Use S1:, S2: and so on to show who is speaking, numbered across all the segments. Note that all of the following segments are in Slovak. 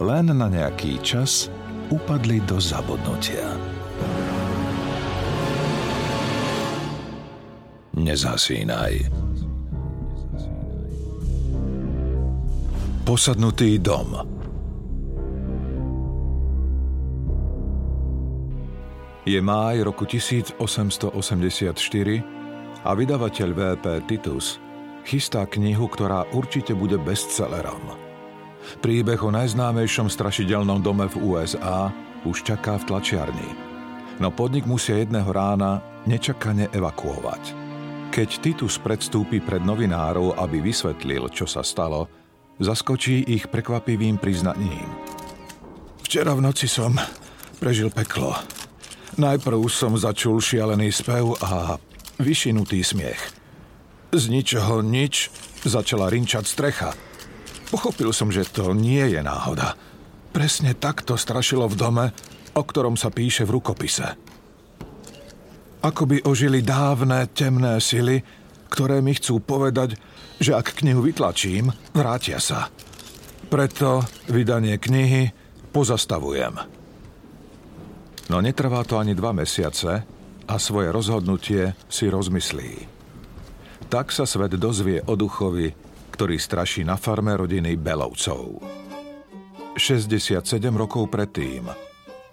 S1: len na nejaký čas upadli do zabudnutia. Nezasínaj. Posadnutý dom Je máj roku 1884 a vydavateľ VP Titus chystá knihu, ktorá určite bude bestsellerom – Príbeh o najznámejšom strašidelnom dome v USA už čaká v tlačiarni. No podnik musia jedného rána nečakane evakuovať. Keď Titus predstúpi pred novinárov, aby vysvetlil, čo sa stalo, zaskočí ich prekvapivým priznaním. Včera v noci som prežil peklo. Najprv som začul šialený spev a vyšinutý smiech. Z ničoho nič začala rinčať strecha – Pochopil som, že to nie je náhoda. Presne takto strašilo v dome, o ktorom sa píše v rukopise. Ako by ožili dávne temné sily, ktoré mi chcú povedať, že ak knihu vytlačím, vrátia sa. Preto vydanie knihy pozastavujem. No netrvá to ani dva mesiace a svoje rozhodnutie si rozmyslí. Tak sa svet dozvie o duchovi, ktorý straší na farme rodiny Belovcov. 67 rokov predtým,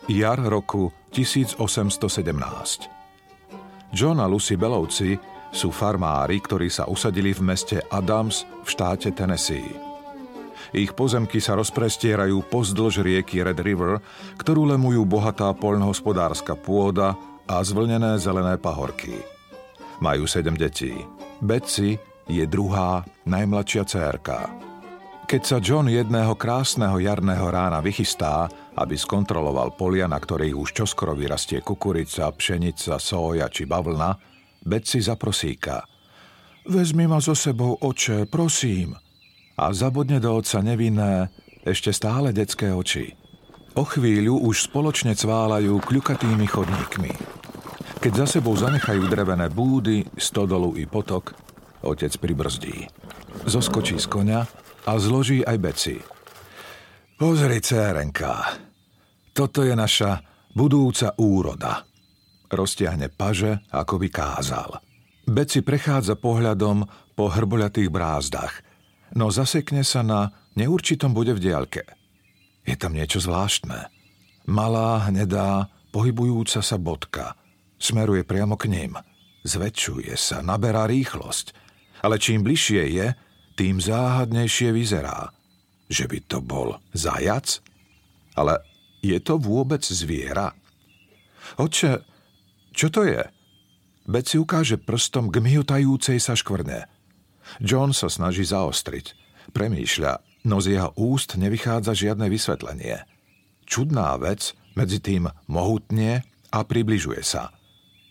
S1: jar roku 1817. John a Lucy Belovci sú farmári, ktorí sa usadili v meste Adams v štáte Tennessee. Ich pozemky sa rozprestierajú pozdĺž rieky Red River, ktorú lemujú bohatá poľnohospodárska pôda a zvlnené zelené pahorky. Majú sedem detí. Betsy, je druhá, najmladšia cérka. Keď sa John jedného krásneho jarného rána vychystá, aby skontroloval polia, na ktorých už čoskoro vyrastie kukurica, pšenica, soja či bavlna, Betsy zaprosíka. Vezmi ma so sebou, oče, prosím. A zabudne do oca nevinné, ešte stále detské oči. O chvíľu už spoločne cválajú kľukatými chodníkmi. Keď za sebou zanechajú drevené búdy, stodolu i potok, Otec pribrzdí. Zoskočí z konia a zloží aj beci. Pozri, cérenka, toto je naša budúca úroda. Roztiahne paže, ako by kázal. Beci prechádza pohľadom po hrboľatých brázdach, no zasekne sa na neurčitom bude v diaľke. Je tam niečo zvláštne. Malá, hnedá, pohybujúca sa bodka. Smeruje priamo k ním. Zväčšuje sa, naberá rýchlosť ale čím bližšie je, tým záhadnejšie vyzerá. Že by to bol zajac? Ale je to vôbec zviera? Oče, čo to je? Beci ukáže prstom k myhutajúcej sa škvrne. John sa snaží zaostriť. Premýšľa, no z jeho úst nevychádza žiadne vysvetlenie. Čudná vec medzi tým mohutne a približuje sa.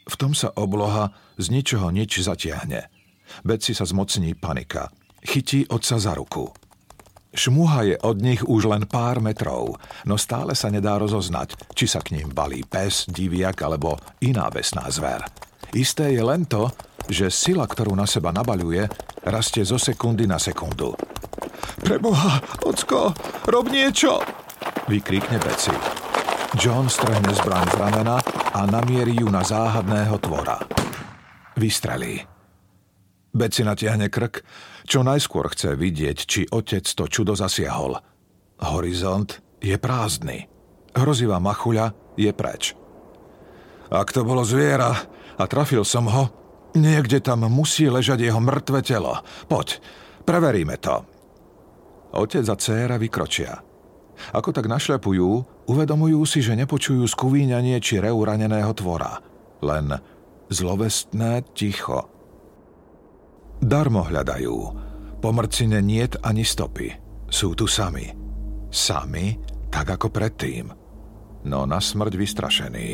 S1: V tom sa obloha z ničoho nič zatiahne. Betsy sa zmocní panika. Chytí otca za ruku. Šmuha je od nich už len pár metrov, no stále sa nedá rozoznať, či sa k ním balí pes, diviak alebo iná besná zver. Isté je len to, že sila, ktorú na seba nabaľuje, rastie zo sekundy na sekundu. Preboha, ocko, rob niečo! Vykríkne Betsy. John strhne zbraň z ramena a namierí ju na záhadného tvora. Vystrelí. Beci natiahne krk, čo najskôr chce vidieť, či otec to čudo zasiahol. Horizont je prázdny. Hrozivá machuľa je preč. Ak to bolo zviera a trafil som ho, niekde tam musí ležať jeho mŕtve telo. Poď, preveríme to. Otec a dcéra vykročia. Ako tak našlepujú, uvedomujú si, že nepočujú skuvíňanie či reu raneného tvora. Len zlovestné ticho – Darmo hľadajú. Po mrcine niet ani stopy. Sú tu sami. Sami tak ako predtým. No na smrť vystrašený.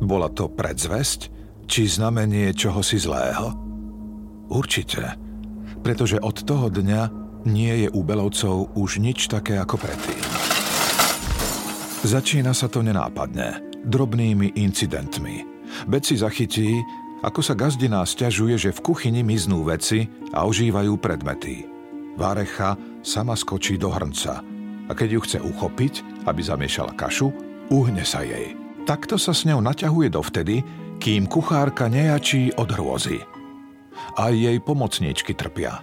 S1: Bola to predzvesť, či znamenie čohosi zlého? Určite, pretože od toho dňa nie je u Belovcov už nič také ako predtým. Začína sa to nenápadne, drobnými incidentmi. Beci zachytí, ako sa gazdina stiažuje, že v kuchyni miznú veci a ožívajú predmety. Várecha sama skočí do hrnca a keď ju chce uchopiť, aby zamiešala kašu, uhne sa jej. Takto sa s ňou naťahuje dovtedy, kým kuchárka nejačí od hrôzy. Aj jej pomocníčky trpia.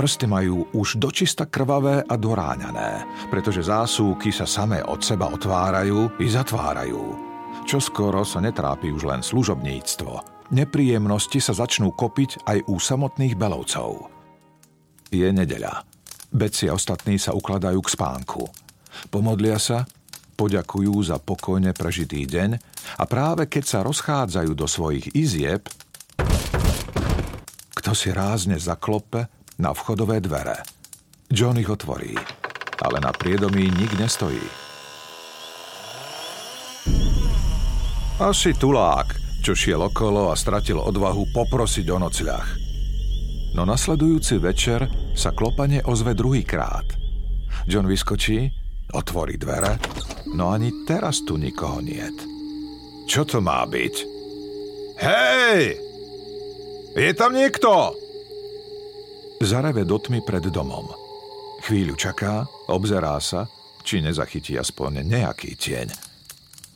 S1: Prsty majú už dočista krvavé a doráňané, pretože zásúky sa samé od seba otvárajú i zatvárajú. Čo skoro sa netrápi už len služobníctvo, nepríjemnosti sa začnú kopiť aj u samotných belovcov. Je nedeľa. Beci a ostatní sa ukladajú k spánku. Pomodlia sa, poďakujú za pokojne prežitý deň a práve keď sa rozchádzajú do svojich izieb, kto si rázne zaklope na vchodové dvere. John ich otvorí, ale na priedomí nik nestojí. Asi tulák, čo šiel okolo a stratil odvahu poprosiť o nocľah. No nasledujúci večer sa klopanie ozve druhýkrát. John vyskočí, otvorí dvere, no ani teraz tu nikoho niet. Čo to má byť? Hej! Je tam niekto? Zareve do pred domom. Chvíľu čaká, obzerá sa, či nezachytí aspoň nejaký tieň.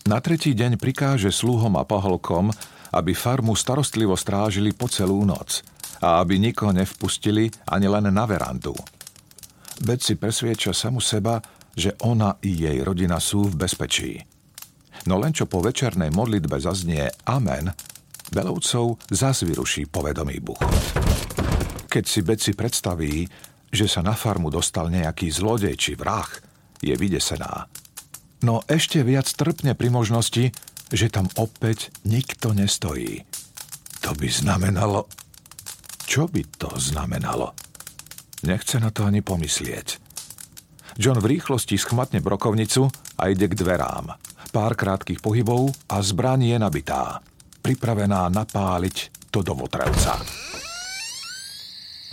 S1: Na tretí deň prikáže sluhom a paholkom, aby farmu starostlivo strážili po celú noc a aby nikoho nevpustili ani len na verandu. Betsy presvieča samu seba, že ona i jej rodina sú v bezpečí. No len čo po večernej modlitbe zaznie Amen, Belovcov zas vyruší povedomý buchot. Keď si Betsy predstaví, že sa na farmu dostal nejaký zlodej či vrah, je vydesená no ešte viac trpne pri možnosti, že tam opäť nikto nestojí. To by znamenalo... Čo by to znamenalo? Nechce na to ani pomyslieť. John v rýchlosti schmatne brokovnicu a ide k dverám. Pár krátkých pohybov a zbraň je nabitá. Pripravená napáliť to do votrelca.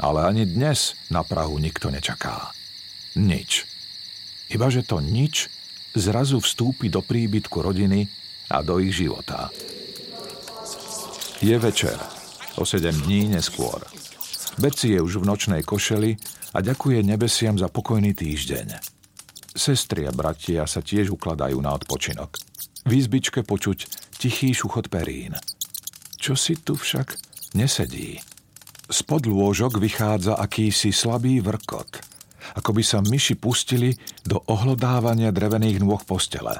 S1: Ale ani dnes na Prahu nikto nečaká. Nič. Ibaže to nič zrazu vstúpi do príbytku rodiny a do ich života. Je večer, o sedem dní neskôr. Beci je už v nočnej košeli a ďakuje nebesiam za pokojný týždeň. Sestri a bratia sa tiež ukladajú na odpočinok. V izbičke počuť tichý šuchot perín. Čo si tu však nesedí. Spod lôžok vychádza akýsi slabý vrkot – ako by sa myši pustili do ohlodávania drevených nôh postele.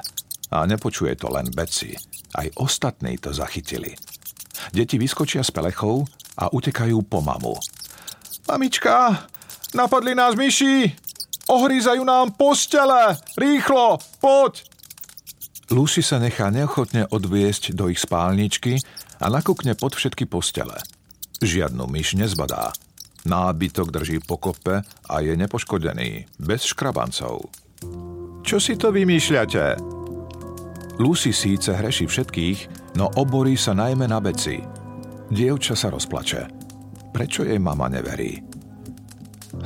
S1: A nepočuje to len Beci, aj ostatní to zachytili. Deti vyskočia z pelechov a utekajú po mamu. Mamička, napadli nás myši! Ohrízajú nám postele! Rýchlo, poď! Lucy sa nechá neochotne odviesť do ich spálničky a nakúkne pod všetky postele. Žiadnu myš nezbadá. Nábytok drží pokope a je nepoškodený, bez škrabancov. Čo si to vymýšľate? Lucy síce hreší všetkých, no oborí sa najmä na beci. Dievča sa rozplače. Prečo jej mama neverí?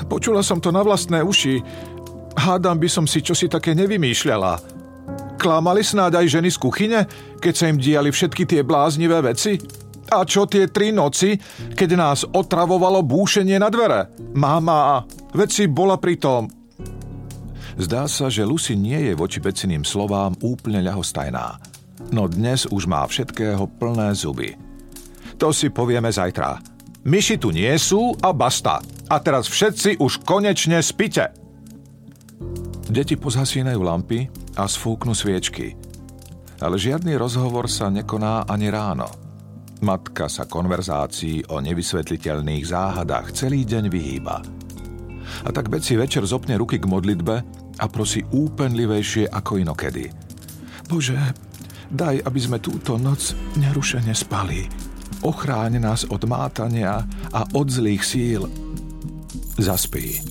S1: Počula som to na vlastné uši. Hádam by som si čosi také nevymýšľala. Klamali snáď aj ženy z kuchyne, keď sa im diali všetky tie bláznivé veci? A čo tie tri noci, keď nás otravovalo búšenie na dvere? Mama, veď si bola pri tom. Zdá sa, že Lucy nie je voči beciným slovám úplne ľahostajná. No dnes už má všetkého plné zuby. To si povieme zajtra. Myši tu nie sú a basta. A teraz všetci už konečne spite. Deti pozhasínajú lampy a sfúknú sviečky. Ale žiadny rozhovor sa nekoná ani ráno. Matka sa konverzácií o nevysvetliteľných záhadách celý deň vyhýba. A tak Beci večer zopne ruky k modlitbe a prosí úpenlivejšie ako inokedy. Bože, daj, aby sme túto noc nerušene spali. Ochráň nás od mátania a od zlých síl. Zaspí.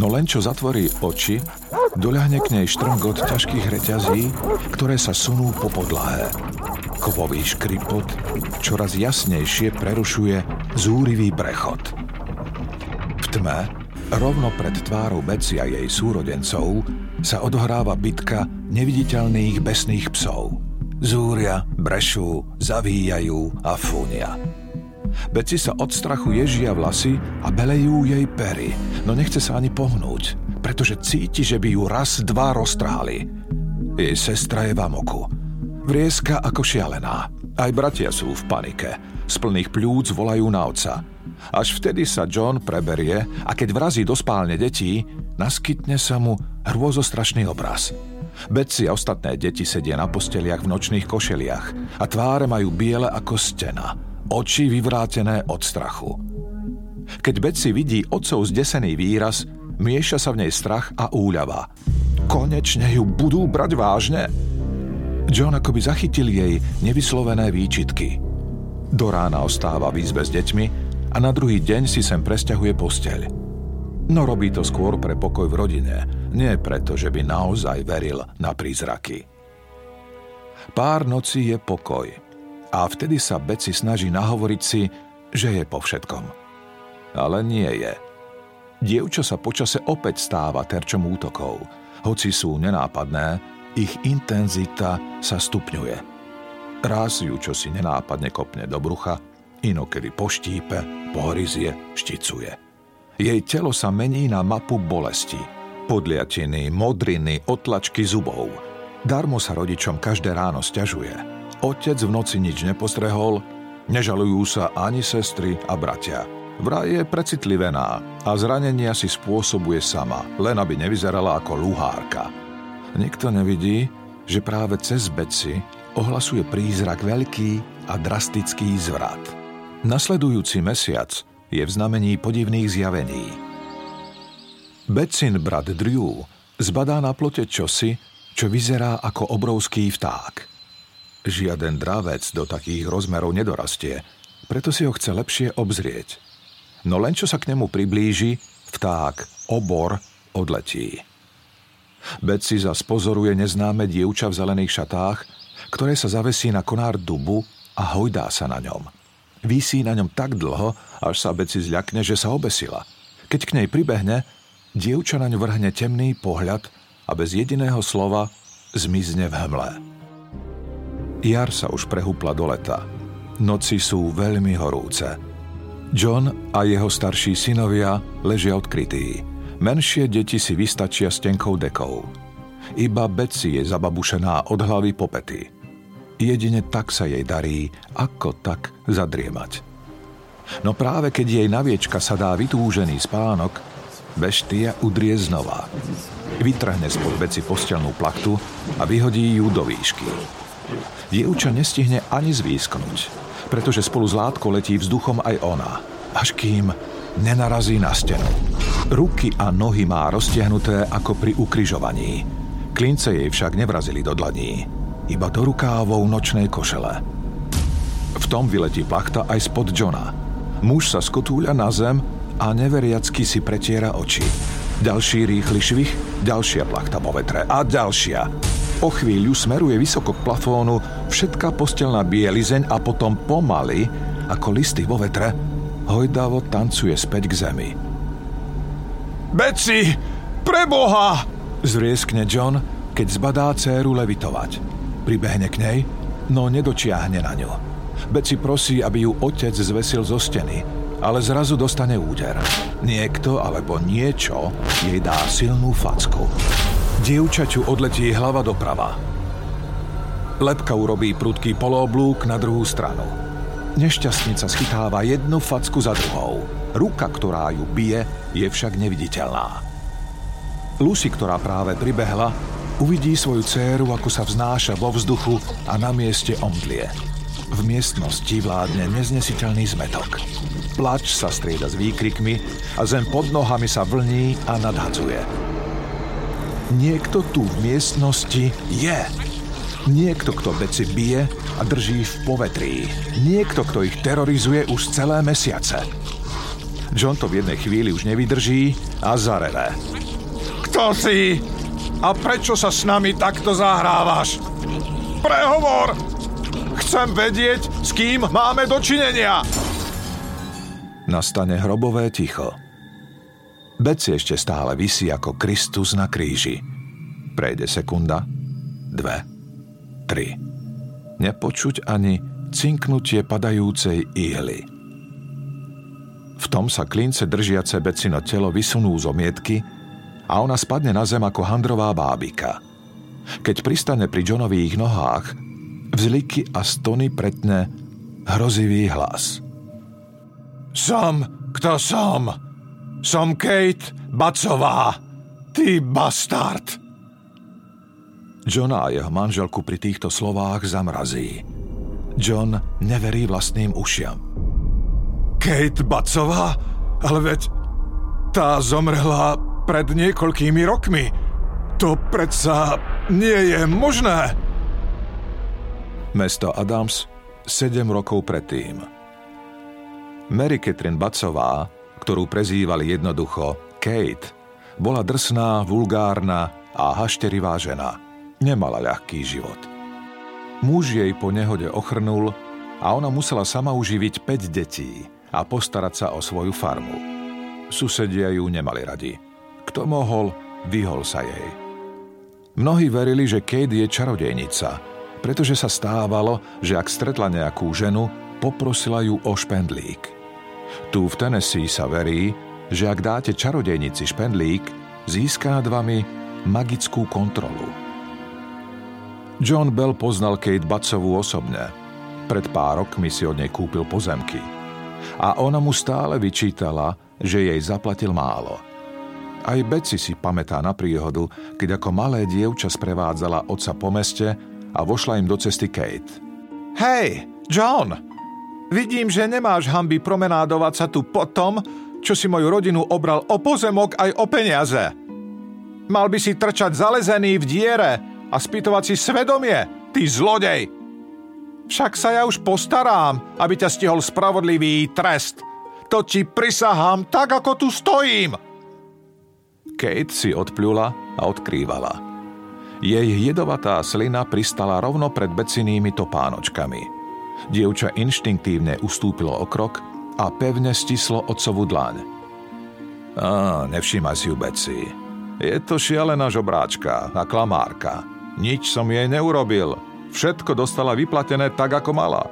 S1: No len čo zatvorí oči, Doľahne k nej štrngot ťažkých reťazí, ktoré sa sunú po podlahe. Kovový škripot čoraz jasnejšie prerušuje zúrivý prechod. V tme, rovno pred tvárou Beci a jej súrodencov, sa odohráva bitka neviditeľných besných psov. Zúria, brešú, zavíjajú a fúnia. Beci sa od strachu ježia vlasy a belejú jej pery, no nechce sa ani pohnúť, pretože cíti, že by ju raz, dva roztrhali. Jej sestra je v amoku. Vrieska ako šialená. Aj bratia sú v panike. Z plných pľúc volajú na oca. Až vtedy sa John preberie a keď vrazí do spálne detí, naskytne sa mu hrôzostrašný obraz. Betsy a ostatné deti sedia na posteliach v nočných košeliach a tváre majú biele ako stena – oči vyvrátené od strachu. Keď Betsy vidí otcov zdesený výraz, mieša sa v nej strach a úľava. Konečne ju budú brať vážne? John akoby zachytil jej nevyslovené výčitky. Do rána ostáva v izbe s deťmi a na druhý deň si sem presťahuje posteľ. No robí to skôr pre pokoj v rodine, nie preto, že by naozaj veril na prízraky. Pár nocí je pokoj – a vtedy sa Beci snaží nahovoriť si, že je po všetkom. Ale nie je. Dievča sa počase opäť stáva terčom útokov. Hoci sú nenápadné, ich intenzita sa stupňuje. Raz ju čo si nenápadne kopne do brucha, inokedy poštípe, pohryzie, šticuje. Jej telo sa mení na mapu bolesti. Podliatiny, modriny, otlačky zubov. Darmo sa rodičom každé ráno stiažuje Otec v noci nič nepostrehol, nežalujú sa ani sestry a bratia. Vraj je precitlivená a zranenia si spôsobuje sama, len aby nevyzerala ako luhárka. Nikto nevidí, že práve cez Beci ohlasuje prízrak veľký a drastický zvrat. Nasledujúci mesiac je v znamení podivných zjavení. Becin brat Drew zbadá na plote čosi, čo vyzerá ako obrovský vták – Žiaden dravec do takých rozmerov nedorastie, preto si ho chce lepšie obzrieť. No len čo sa k nemu priblíži, vták, obor, odletí. Betsy za pozoruje neznáme dievča v zelených šatách, ktoré sa zavesí na konár dubu a hojdá sa na ňom. Vysí na ňom tak dlho, až sa Betsy zľakne, že sa obesila. Keď k nej pribehne, dievča naň vrhne temný pohľad a bez jediného slova zmizne v hmle. Jar sa už prehúpla do leta. Noci sú veľmi horúce. John a jeho starší synovia ležia odkrytí. Menšie deti si vystačia s tenkou dekou. Iba Betsy je zababušená od hlavy po pety. Jedine tak sa jej darí, ako tak zadriemať. No práve keď jej na viečka sa dá vytúžený spánok, Beštia udrie znova. Vytrhne spod veci postelnú plachtu a vyhodí ju do výšky. Dievča nestihne ani zvýsknuť, pretože spolu s látkou letí vzduchom aj ona, až kým nenarazí na stenu. Ruky a nohy má roztiahnuté ako pri ukryžovaní. Klince jej však nevrazili do dlaní, iba do rukávov nočnej košele. V tom vyletí plachta aj spod Johna. Muž sa skotúľa na zem a neveriacky si pretiera oči. Ďalší rýchly švih, ďalšia plachta po vetre a ďalšia. O chvíľu smeruje vysoko k plafónu všetká postelná bielizeň a potom pomaly, ako listy vo vetre, hojdavo tancuje späť k zemi. Betsy! Preboha! Zrieskne John, keď zbadá céru levitovať. Pribehne k nej, no nedočiahne na ňu. Betsy prosí, aby ju otec zvesil zo steny, ale zrazu dostane úder. Niekto alebo niečo jej dá silnú facku. Dievčaťu odletí hlava doprava. Lepka urobí prudký polooblúk na druhú stranu. Nešťastnica schytáva jednu facku za druhou. Ruka, ktorá ju bije, je však neviditeľná. Lucy, ktorá práve pribehla, uvidí svoju dceru, ako sa vznáša vo vzduchu a na mieste omdlie. V miestnosti vládne neznesiteľný zmetok. Plač sa strieda s výkrikmi a zem pod nohami sa vlní a nadhadzuje. Niekto tu v miestnosti je. Niekto, kto veci bije a drží v povetrí. Niekto, kto ich terorizuje už celé mesiace. John to v jednej chvíli už nevydrží a zareve. Kto si? A prečo sa s nami takto zahrávaš? Prehovor! Chcem vedieť, s kým máme dočinenia! Nastane hrobové ticho. Beci ešte stále vysí ako Kristus na kríži. Prejde sekunda, dve, tri. Nepočuť ani cinknutie padajúcej ihly. V tom sa klince držiace Becino telo vysunú z omietky a ona spadne na zem ako handrová bábika. Keď pristane pri Johnových nohách, vzliky a stony pretne hrozivý hlas. Som, kto som? Som Kate Bacová, ty bastard! John a jeho manželku pri týchto slovách zamrazí. John neverí vlastným ušiam. Kate Bacová? Ale veď tá zomrela pred niekoľkými rokmi. To predsa nie je možné. Mesto Adams 7 rokov predtým. Mary Catherine Bacová, ktorú prezývali jednoducho Kate, bola drsná, vulgárna a hašterivá žena. Nemala ľahký život. Muž jej po nehode ochrnul a ona musela sama uživiť 5 detí a postarať sa o svoju farmu. Susedia ju nemali radi. Kto mohol, vyhol sa jej. Mnohí verili, že Kate je čarodejnica, pretože sa stávalo, že ak stretla nejakú ženu, poprosila ju o špendlík. Tu v Tennessee sa verí, že ak dáte čarodejnici špendlík, získa nad vami magickú kontrolu. John Bell poznal Kate Batcovú osobne. Pred pár rokmi si od nej kúpil pozemky. A ona mu stále vyčítala, že jej zaplatil málo. Aj Betsy si pamätá na príhodu, keď ako malé dievča sprevádzala otca po meste a vošla im do cesty Kate. Hej, John! Vidím, že nemáš hamby promenádovať sa tu po tom, čo si moju rodinu obral o pozemok aj o peniaze. Mal by si trčať zalezený v diere a spýtovať si svedomie, ty zlodej! Však sa ja už postarám, aby ťa stihol spravodlivý trest. To ti prisahám tak, ako tu stojím. Kate si odpľula a odkrývala. Jej jedovatá slina pristala rovno pred becinými topánočkami. Dievča inštinktívne ustúpilo o krok a pevne stislo otcovú dlaň. Á, nevšímaj si ju, Beci. Je to šialená žobráčka a klamárka. Nič som jej neurobil. Všetko dostala vyplatené tak, ako mala.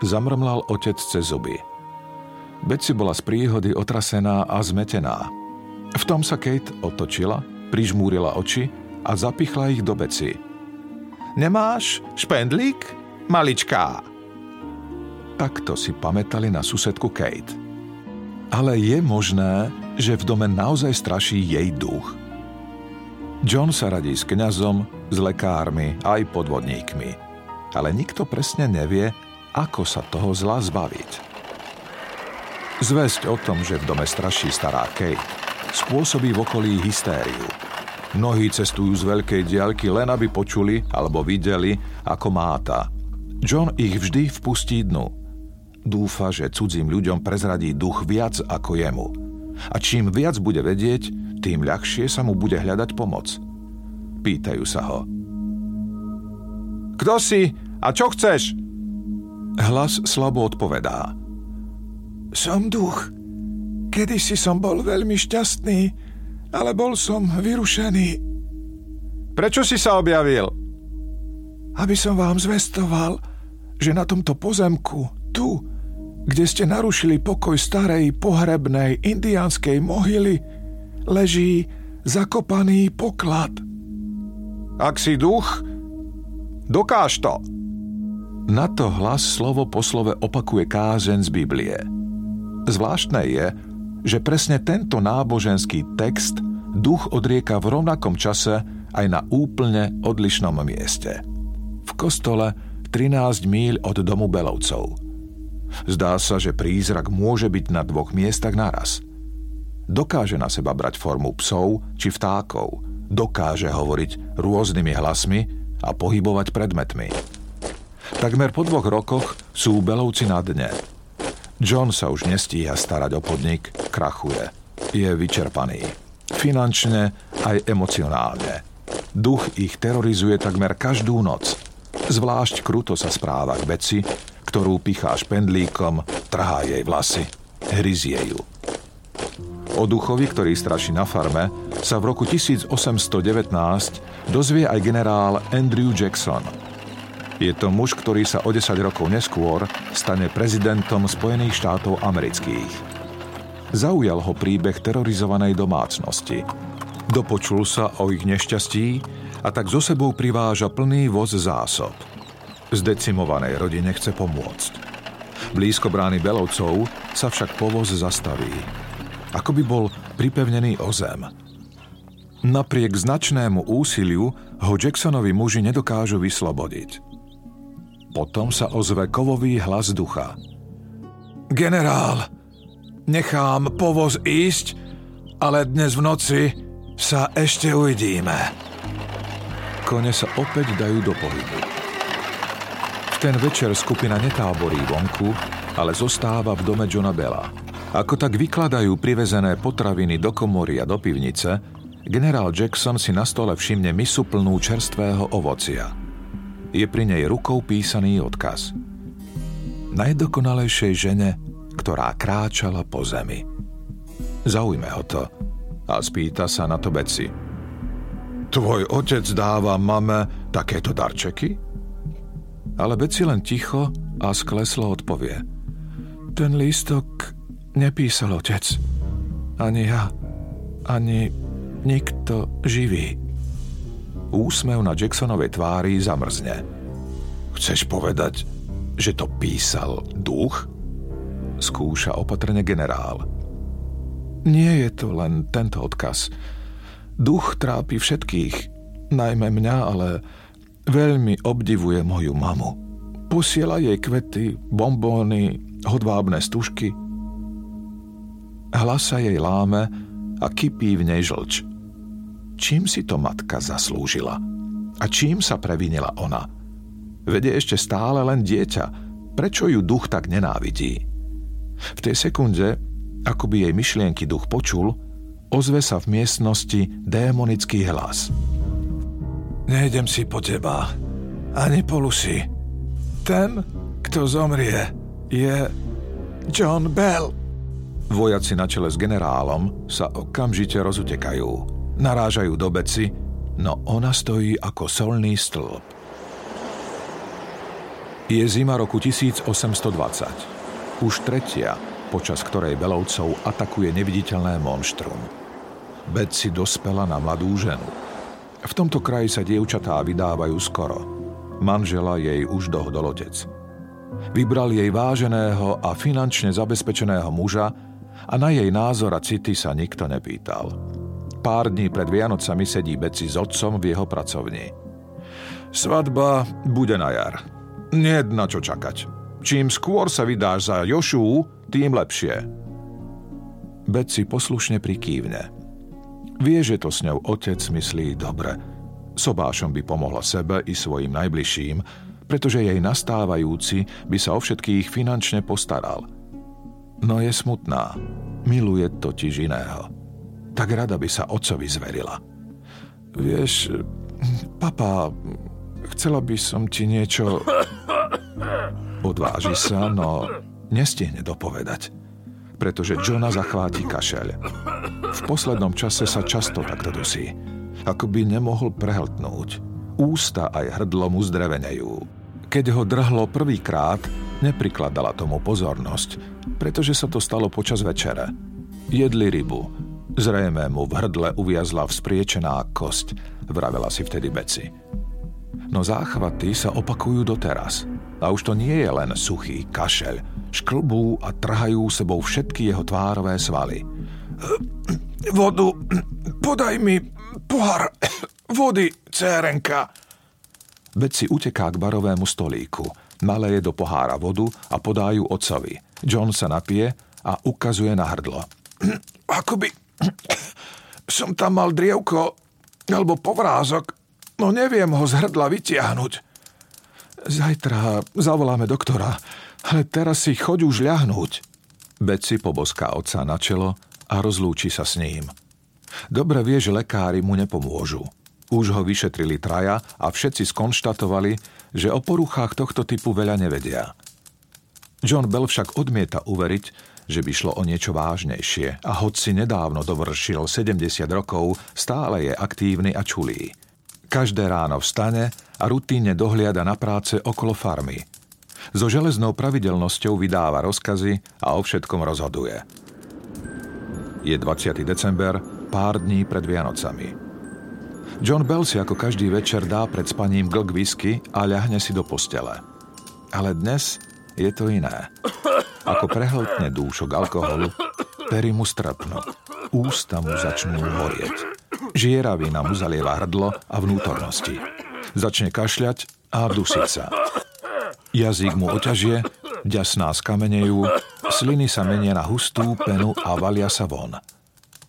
S1: Zamrmlal otec cez zuby. Betsy bola z príhody otrasená a zmetená. V tom sa Kate otočila, prižmúrila oči a zapichla ich do Betsy. Nemáš špendlík, maličká? Takto si pamätali na susedku Kate. Ale je možné, že v dome naozaj straší jej duch – John sa radí s kňazom, s lekármi aj podvodníkmi. Ale nikto presne nevie, ako sa toho zla zbaviť. Zväzť o tom, že v dome straší stará Kate, spôsobí v okolí hystériu. Mnohí cestujú z veľkej diaľky len aby počuli alebo videli, ako máta. John ich vždy vpustí dnu. Dúfa, že cudzím ľuďom prezradí duch viac ako jemu. A čím viac bude vedieť, tým ľahšie sa mu bude hľadať pomoc. Pýtajú sa ho. Kto si a čo chceš? Hlas slabo odpovedá. Som duch. Kedy si som bol veľmi šťastný, ale bol som vyrušený. Prečo si sa objavil? Aby som vám zvestoval, že na tomto pozemku, tu, kde ste narušili pokoj starej pohrebnej indiánskej mohyly, leží zakopaný poklad. Ak si duch, dokáž to. Na to hlas slovo po slove opakuje kázeň z Biblie. Zvláštne je, že presne tento náboženský text duch odrieka v rovnakom čase aj na úplne odlišnom mieste. V kostole 13 míľ od domu Belovcov. Zdá sa, že prízrak môže byť na dvoch miestach naraz – dokáže na seba brať formu psov či vtákov, dokáže hovoriť rôznymi hlasmi a pohybovať predmetmi. Takmer po dvoch rokoch sú belovci na dne. John sa už nestíha starať o podnik, krachuje. Je vyčerpaný. Finančne aj emocionálne. Duch ich terorizuje takmer každú noc. Zvlášť kruto sa správa k Beci, ktorú pichá špendlíkom, trhá jej vlasy, hryzie ju. O duchovi, ktorý straší na farme, sa v roku 1819 dozvie aj generál Andrew Jackson. Je to muž, ktorý sa o 10 rokov neskôr stane prezidentom Spojených štátov amerických. Zaujal ho príbeh terorizovanej domácnosti. Dopočul sa o ich nešťastí a tak so sebou priváža plný voz zásob. Zdecimovanej rodine chce pomôcť. Blízko brány Belovcov sa však povoz zastaví. Ako by bol pripevnený o zem. Napriek značnému úsiliu ho Jacksonovi muži nedokážu vyslobodiť. Potom sa ozve kovový hlas ducha. Generál, nechám povoz ísť, ale dnes v noci sa ešte uvidíme kone sa opäť dajú do pohybu. V ten večer skupina netáborí vonku, ale zostáva v dome Johna Bella. Ako tak vykladajú privezené potraviny do komory a do pivnice, generál Jackson si na stole všimne misu plnú čerstvého ovocia. Je pri nej rukou písaný odkaz. Najdokonalejšej žene, ktorá kráčala po zemi. Zaujme ho to a spýta sa na to Betsy. Tvoj otec dáva mame takéto darčeky? Ale Beci len ticho a skleslo odpovie. Ten lístok nepísal otec. Ani ja, ani nikto živý. Úsmev na Jacksonovej tvári zamrzne. Chceš povedať, že to písal duch? Skúša opatrne generál. Nie je to len tento odkaz. Duch trápi všetkých, najmä mňa, ale veľmi obdivuje moju mamu. Posiela jej kvety, bombóny, hodvábne stužky. Hlas sa jej láme a kypí v nej žlč. Čím si to matka zaslúžila? A čím sa previnila ona? Vede ešte stále len dieťa. Prečo ju duch tak nenávidí? V tej sekunde, ako by jej myšlienky duch počul, ozve sa v miestnosti démonický hlas. Nejdem si po teba, ani po Lucy. Ten, kto zomrie, je John Bell. Vojaci na čele s generálom sa okamžite rozutekajú. Narážajú do beci, no ona stojí ako solný stĺp. Je zima roku 1820. Už tretia, počas ktorej Belovcov atakuje neviditeľné monštrum. Betsy dospela na mladú ženu. V tomto kraji sa dievčatá vydávajú skoro. Manžela jej už dohodol otec. Vybral jej váženého a finančne zabezpečeného muža a na jej názor a city sa nikto nepýtal. Pár dní pred Vianocami sedí Betsy s otcom v jeho pracovni. Svadba bude na jar. Nie na čo čakať. Čím skôr sa vydáš za Jošu, tým lepšie. Betsy poslušne prikývne. Vie, že to s ňou otec myslí dobre. Sobášom by pomohla sebe i svojim najbližším, pretože jej nastávajúci by sa o všetkých finančne postaral. No je smutná. Miluje totiž iného. Tak rada by sa otcovi zverila. Vieš, papa, chcela by som ti niečo... Odváži sa, no nestihne dopovedať pretože Johna zachváti kašeľ. V poslednom čase sa často takto dusí. Ako by nemohol prehltnúť. Ústa aj hrdlo mu zdrevenejú. Keď ho drhlo prvýkrát, neprikladala tomu pozornosť, pretože sa to stalo počas večere. Jedli rybu. Zrejme mu v hrdle uviazla vzpriečená kosť, vravela si vtedy Beci. No záchvaty sa opakujú doteraz. A už to nie je len suchý kašeľ, šklbú a trhajú sebou všetky jeho tvárové svaly. Vodu, podaj mi pohár vody, cérenka. Si uteká k barovému stolíku, naleje do pohára vodu a podajú otcovi. John sa napije a ukazuje na hrdlo. Akoby som tam mal drievko alebo povrázok, no neviem ho z hrdla vytiahnuť. Zajtra zavoláme doktora, ale teraz si choď už ľahnúť. Beci poboská otca na čelo a rozlúči sa s ním. Dobre vie, že lekári mu nepomôžu. Už ho vyšetrili traja a všetci skonštatovali, že o poruchách tohto typu veľa nevedia. John Bell však odmieta uveriť, že by šlo o niečo vážnejšie a hoď si nedávno dovršil 70 rokov, stále je aktívny a čulý. Každé ráno vstane a rutíne dohliada na práce okolo farmy. So železnou pravidelnosťou vydáva rozkazy a o všetkom rozhoduje. Je 20. december, pár dní pred Vianocami. John Bell si ako každý večer dá pred spaním glk whisky a ľahne si do postele. Ale dnes je to iné. Ako prehltne dúšok alkoholu, pery mu strpnú, ústa mu začnú horieť. Žieravina mu zalieva hrdlo a vnútornosti. Začne kašľať a dusiť sa. Jazyk mu oťažie, ďasná skamenejú, sliny sa menia na hustú penu a valia sa von.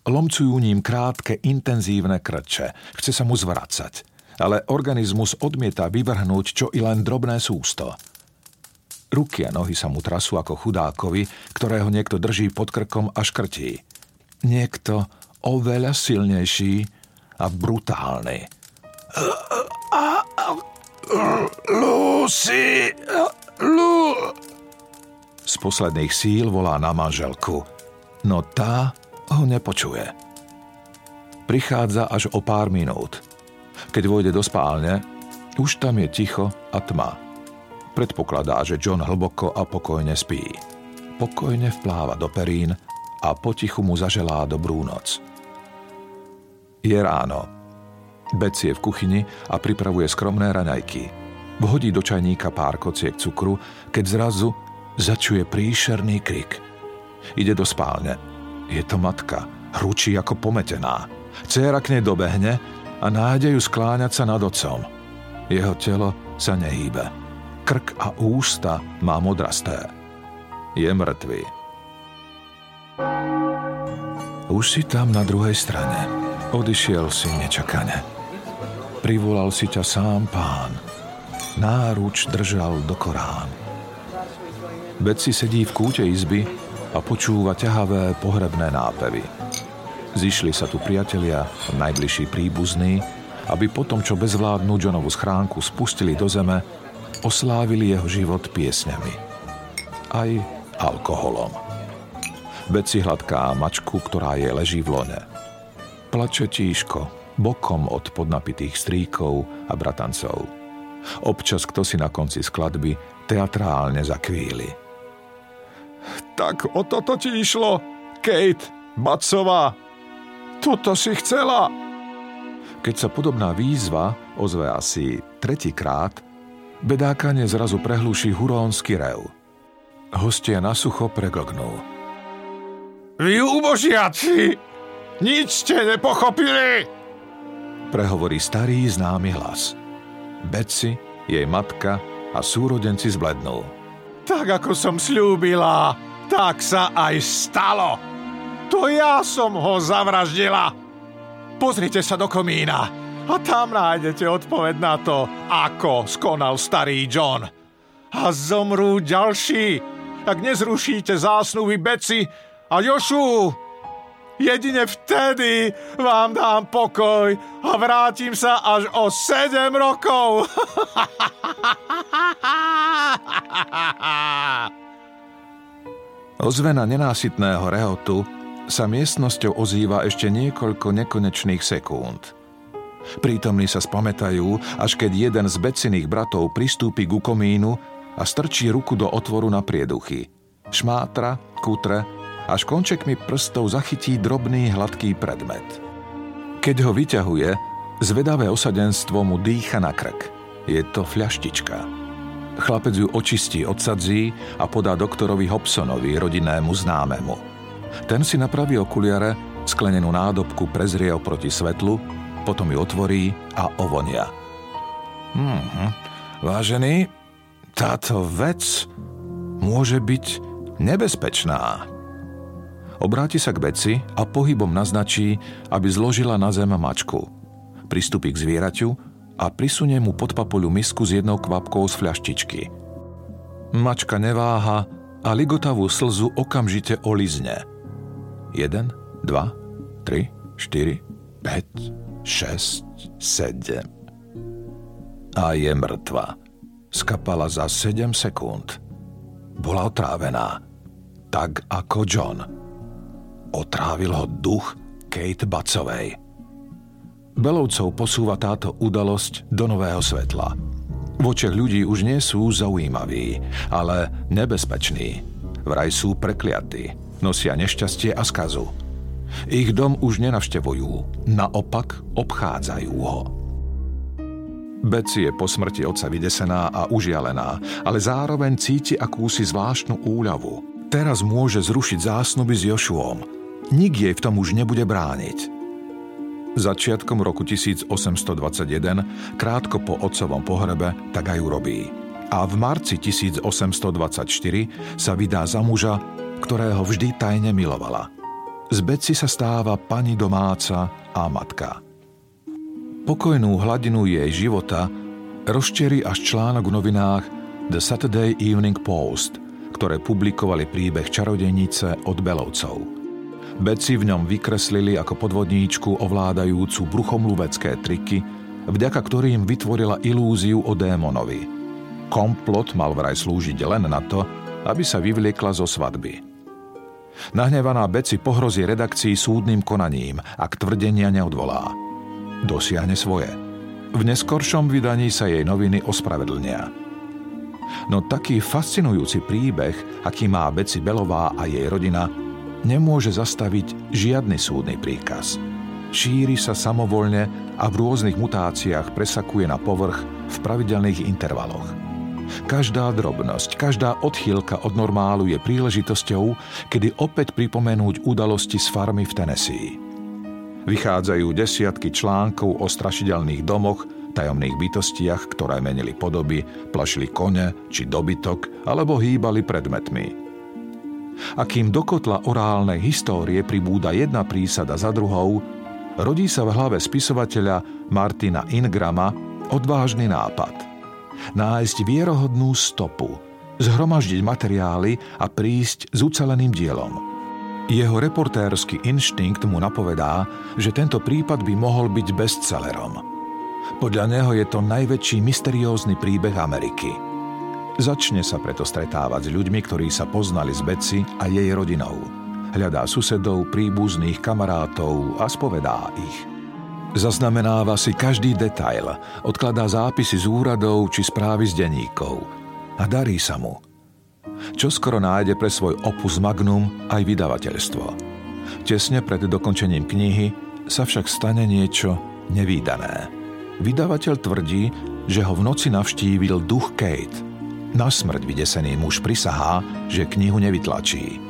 S1: Lomcujú ním krátke, intenzívne krče. Chce sa mu zvracať. Ale organizmus odmieta vyvrhnúť čo i len drobné sústo. Ruky a nohy sa mu trasú ako chudákovi, ktorého niekto drží pod krkom a škrtí. Niekto oveľa silnejší a brutálny. Lucy! Lu... Z posledných síl volá na manželku, no tá ho nepočuje. Prichádza až o pár minút. Keď vojde do spálne, už tam je ticho a tma. Predpokladá, že John hlboko a pokojne spí. Pokojne vpláva do perín a potichu mu zaželá dobrú noc. Je ráno. Bec je v kuchyni a pripravuje skromné raňajky. Vhodí do čajníka pár kociek cukru, keď zrazu začuje príšerný krik. Ide do spálne je to matka, hručí ako pometená. Céra k nej dobehne a nájde ju skláňať sa nad otcom. Jeho telo sa nehýbe. Krk a ústa má modrasté. Je mŕtvý. Už si tam na druhej strane. Odišiel si nečakane. Privolal si ťa sám pán. Náruč držal do Korán. Beci sedí v kúte izby a počúva ťahavé pohrebné nápevy. Zišli sa tu priatelia, najbližší príbuzní, aby potom, čo bezvládnu Johnovú schránku spustili do zeme, oslávili jeho život piesňami. Aj alkoholom. Beci hladká mačku, ktorá je leží v lone. Plače tíško, bokom od podnapitých stríkov a bratancov. Občas kto si na konci skladby teatrálne zakvíli. Tak o toto ti išlo, Kate Bacová. Toto si chcela. Keď sa podobná výzva ozve asi tretíkrát, bedákane zrazu prehlúši hurónsky rev. Hostia na sucho preglgnú. Vy ubožiaci! Nič ste nepochopili! Prehovorí starý známy hlas. Betsy, jej matka a súrodenci zblednú. Tak ako som slúbila! Tak sa aj stalo. To ja som ho zavraždila. Pozrite sa do komína a tam nájdete odpoveď na to, ako skonal starý John. A zomrú ďalší, ak nezrušíte zásnuby Beci a Jošu. Jedine vtedy vám dám pokoj a vrátim sa až o 7 rokov. Ozvena nenásytného rehotu sa miestnosťou ozýva ešte niekoľko nekonečných sekúnd. Prítomní sa spamätajú, až keď jeden z beciných bratov pristúpi ku komínu a strčí ruku do otvoru na prieduchy. Šmátra, kutre, až končekmi prstov zachytí drobný hladký predmet. Keď ho vyťahuje, zvedavé osadenstvo mu dýcha na krk. Je to fľaštička. Chlapec ju očistí od sadzí a podá doktorovi Hobsonovi, rodinnému známemu. Ten si napraví okuliare, sklenenú nádobku prezrie oproti svetlu, potom ju otvorí a ovonia. Hmm, vážený, táto vec môže byť nebezpečná. Obráti sa k veci a pohybom naznačí, aby zložila na zem mačku. Pristúpi k zvieraťu a prisunie mu pod papuľu misku s jednou kvapkou z fľaštičky. Mačka neváha a ligotavú slzu okamžite olizne. Jeden, dva, tri, 4, 5, 6, 7. A je mŕtva. Skapala za 7 sekúnd. Bola otrávená. Tak ako John. Otrávil ho duch Kate Bacovej. Belovcov posúva táto udalosť do nového svetla. V očiach ľudí už nie sú zaujímaví, ale nebezpeční. Vraj sú prekliatí, nosia nešťastie a skazu. Ich dom už nenavštevujú, naopak obchádzajú ho. Beci je po smrti otca vydesená a užialená, ale zároveň cíti akúsi zvláštnu úľavu. Teraz môže zrušiť zásnuby s Jošuom. Nik jej v tom už nebude brániť. Začiatkom roku 1821, krátko po otcovom pohrebe, tak aj urobí. A v marci 1824 sa vydá za muža, ktorého vždy tajne milovala. Z Beci sa stáva pani domáca a matka. Pokojnú hladinu jej života rozčerí až článok v novinách The Saturday Evening Post, ktoré publikovali príbeh čarodejnice od Belovcov. Beci v ňom vykreslili ako podvodníčku ovládajúcu bruchomluvecké triky, vďaka ktorým vytvorila ilúziu o démonovi. Komplot mal vraj slúžiť len na to, aby sa vyvliekla zo svadby. Nahnevaná Beci pohrozí redakcii súdnym konaním, ak tvrdenia neodvolá. Dosiahne svoje. V neskoršom vydaní sa jej noviny ospravedlnia. No taký fascinujúci príbeh, aký má Beci Belová a jej rodina, nemôže zastaviť žiadny súdny príkaz. Šíri sa samovolne a v rôznych mutáciách presakuje na povrch v pravidelných intervaloch. Každá drobnosť, každá odchýlka od normálu je príležitosťou, kedy opäť pripomenúť udalosti z farmy v Tennessee. Vychádzajú desiatky článkov o strašidelných domoch, tajomných bytostiach, ktoré menili podoby, plašili kone či dobytok alebo hýbali predmetmi – a kým do kotla orálnej histórie pribúda jedna prísada za druhou, rodí sa v hlave spisovateľa Martina Ingrama odvážny nápad. Nájsť vierohodnú stopu, zhromaždiť materiály a prísť s uceleným dielom. Jeho reportérsky inštinkt mu napovedá, že tento prípad by mohol byť bestsellerom. Podľa neho je to najväčší mysteriózny príbeh Ameriky – Začne sa preto stretávať s ľuďmi, ktorí sa poznali s Beci a jej rodinou. Hľadá susedov, príbuzných, kamarátov a spovedá ich. Zaznamenáva si každý detail, odkladá zápisy z úradov či správy z denníkov. A darí sa mu. Čo skoro nájde pre svoj opus magnum aj vydavateľstvo. Tesne pred dokončením knihy sa však stane niečo nevýdané. Vydavateľ tvrdí, že ho v noci navštívil duch Kate – na smrť vydesený muž prisahá, že knihu nevytlačí.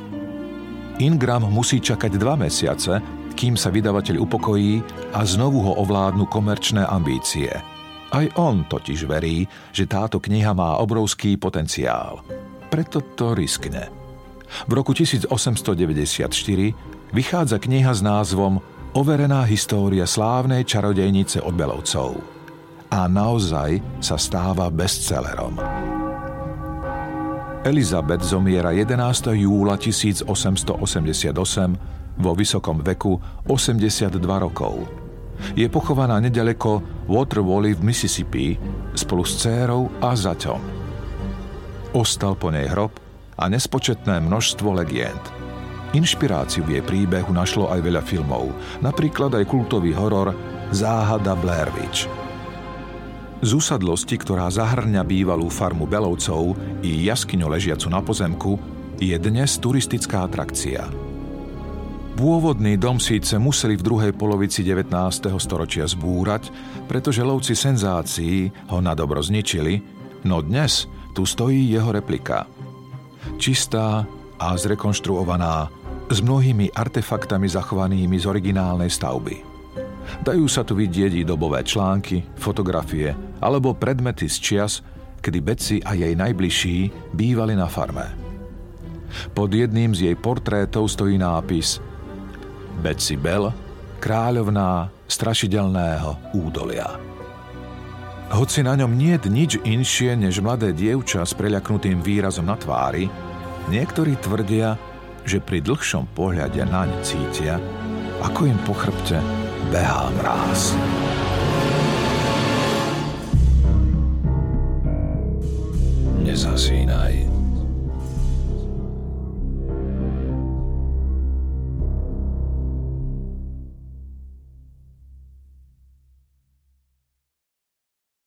S1: Ingram musí čakať dva mesiace, kým sa vydavateľ upokojí a znovu ho ovládnu komerčné ambície. Aj on totiž verí, že táto kniha má obrovský potenciál. Preto to riskne. V roku 1894 vychádza kniha s názvom Overená história slávnej čarodejnice od Belovcov. A naozaj sa stáva bestsellerom. Elizabeth zomiera 11. júla 1888 vo vysokom veku 82 rokov. Je pochovaná nedaleko Water Valley v Mississippi spolu s dcérou a zaťom. Ostal po nej hrob a nespočetné množstvo legend. Inšpiráciu v jej príbehu našlo aj veľa filmov, napríklad aj kultový horor Záhada Blair Witch – z usadlosti, ktorá zahrňa bývalú farmu Belovcov i jaskyňu ležiacu na pozemku, je dnes turistická atrakcia. Pôvodný dom síce museli v druhej polovici 19. storočia zbúrať, pretože lovci senzácií ho na dobro zničili, no dnes tu stojí jeho replika. Čistá a zrekonštruovaná, s mnohými artefaktami zachovanými z originálnej stavby – Dajú sa tu vidieť i dobové články, fotografie alebo predmety z čias, kedy Betsy a jej najbližší bývali na farme. Pod jedným z jej portrétov stojí nápis Betsy Bell, kráľovná strašidelného údolia. Hoci na ňom nie je nič inšie než mladé dievča s preľaknutým výrazom na tvári, niektorí tvrdia, že pri dlhšom pohľade naň cítia, ako im po chrbte behá mráz. Nezasínaj.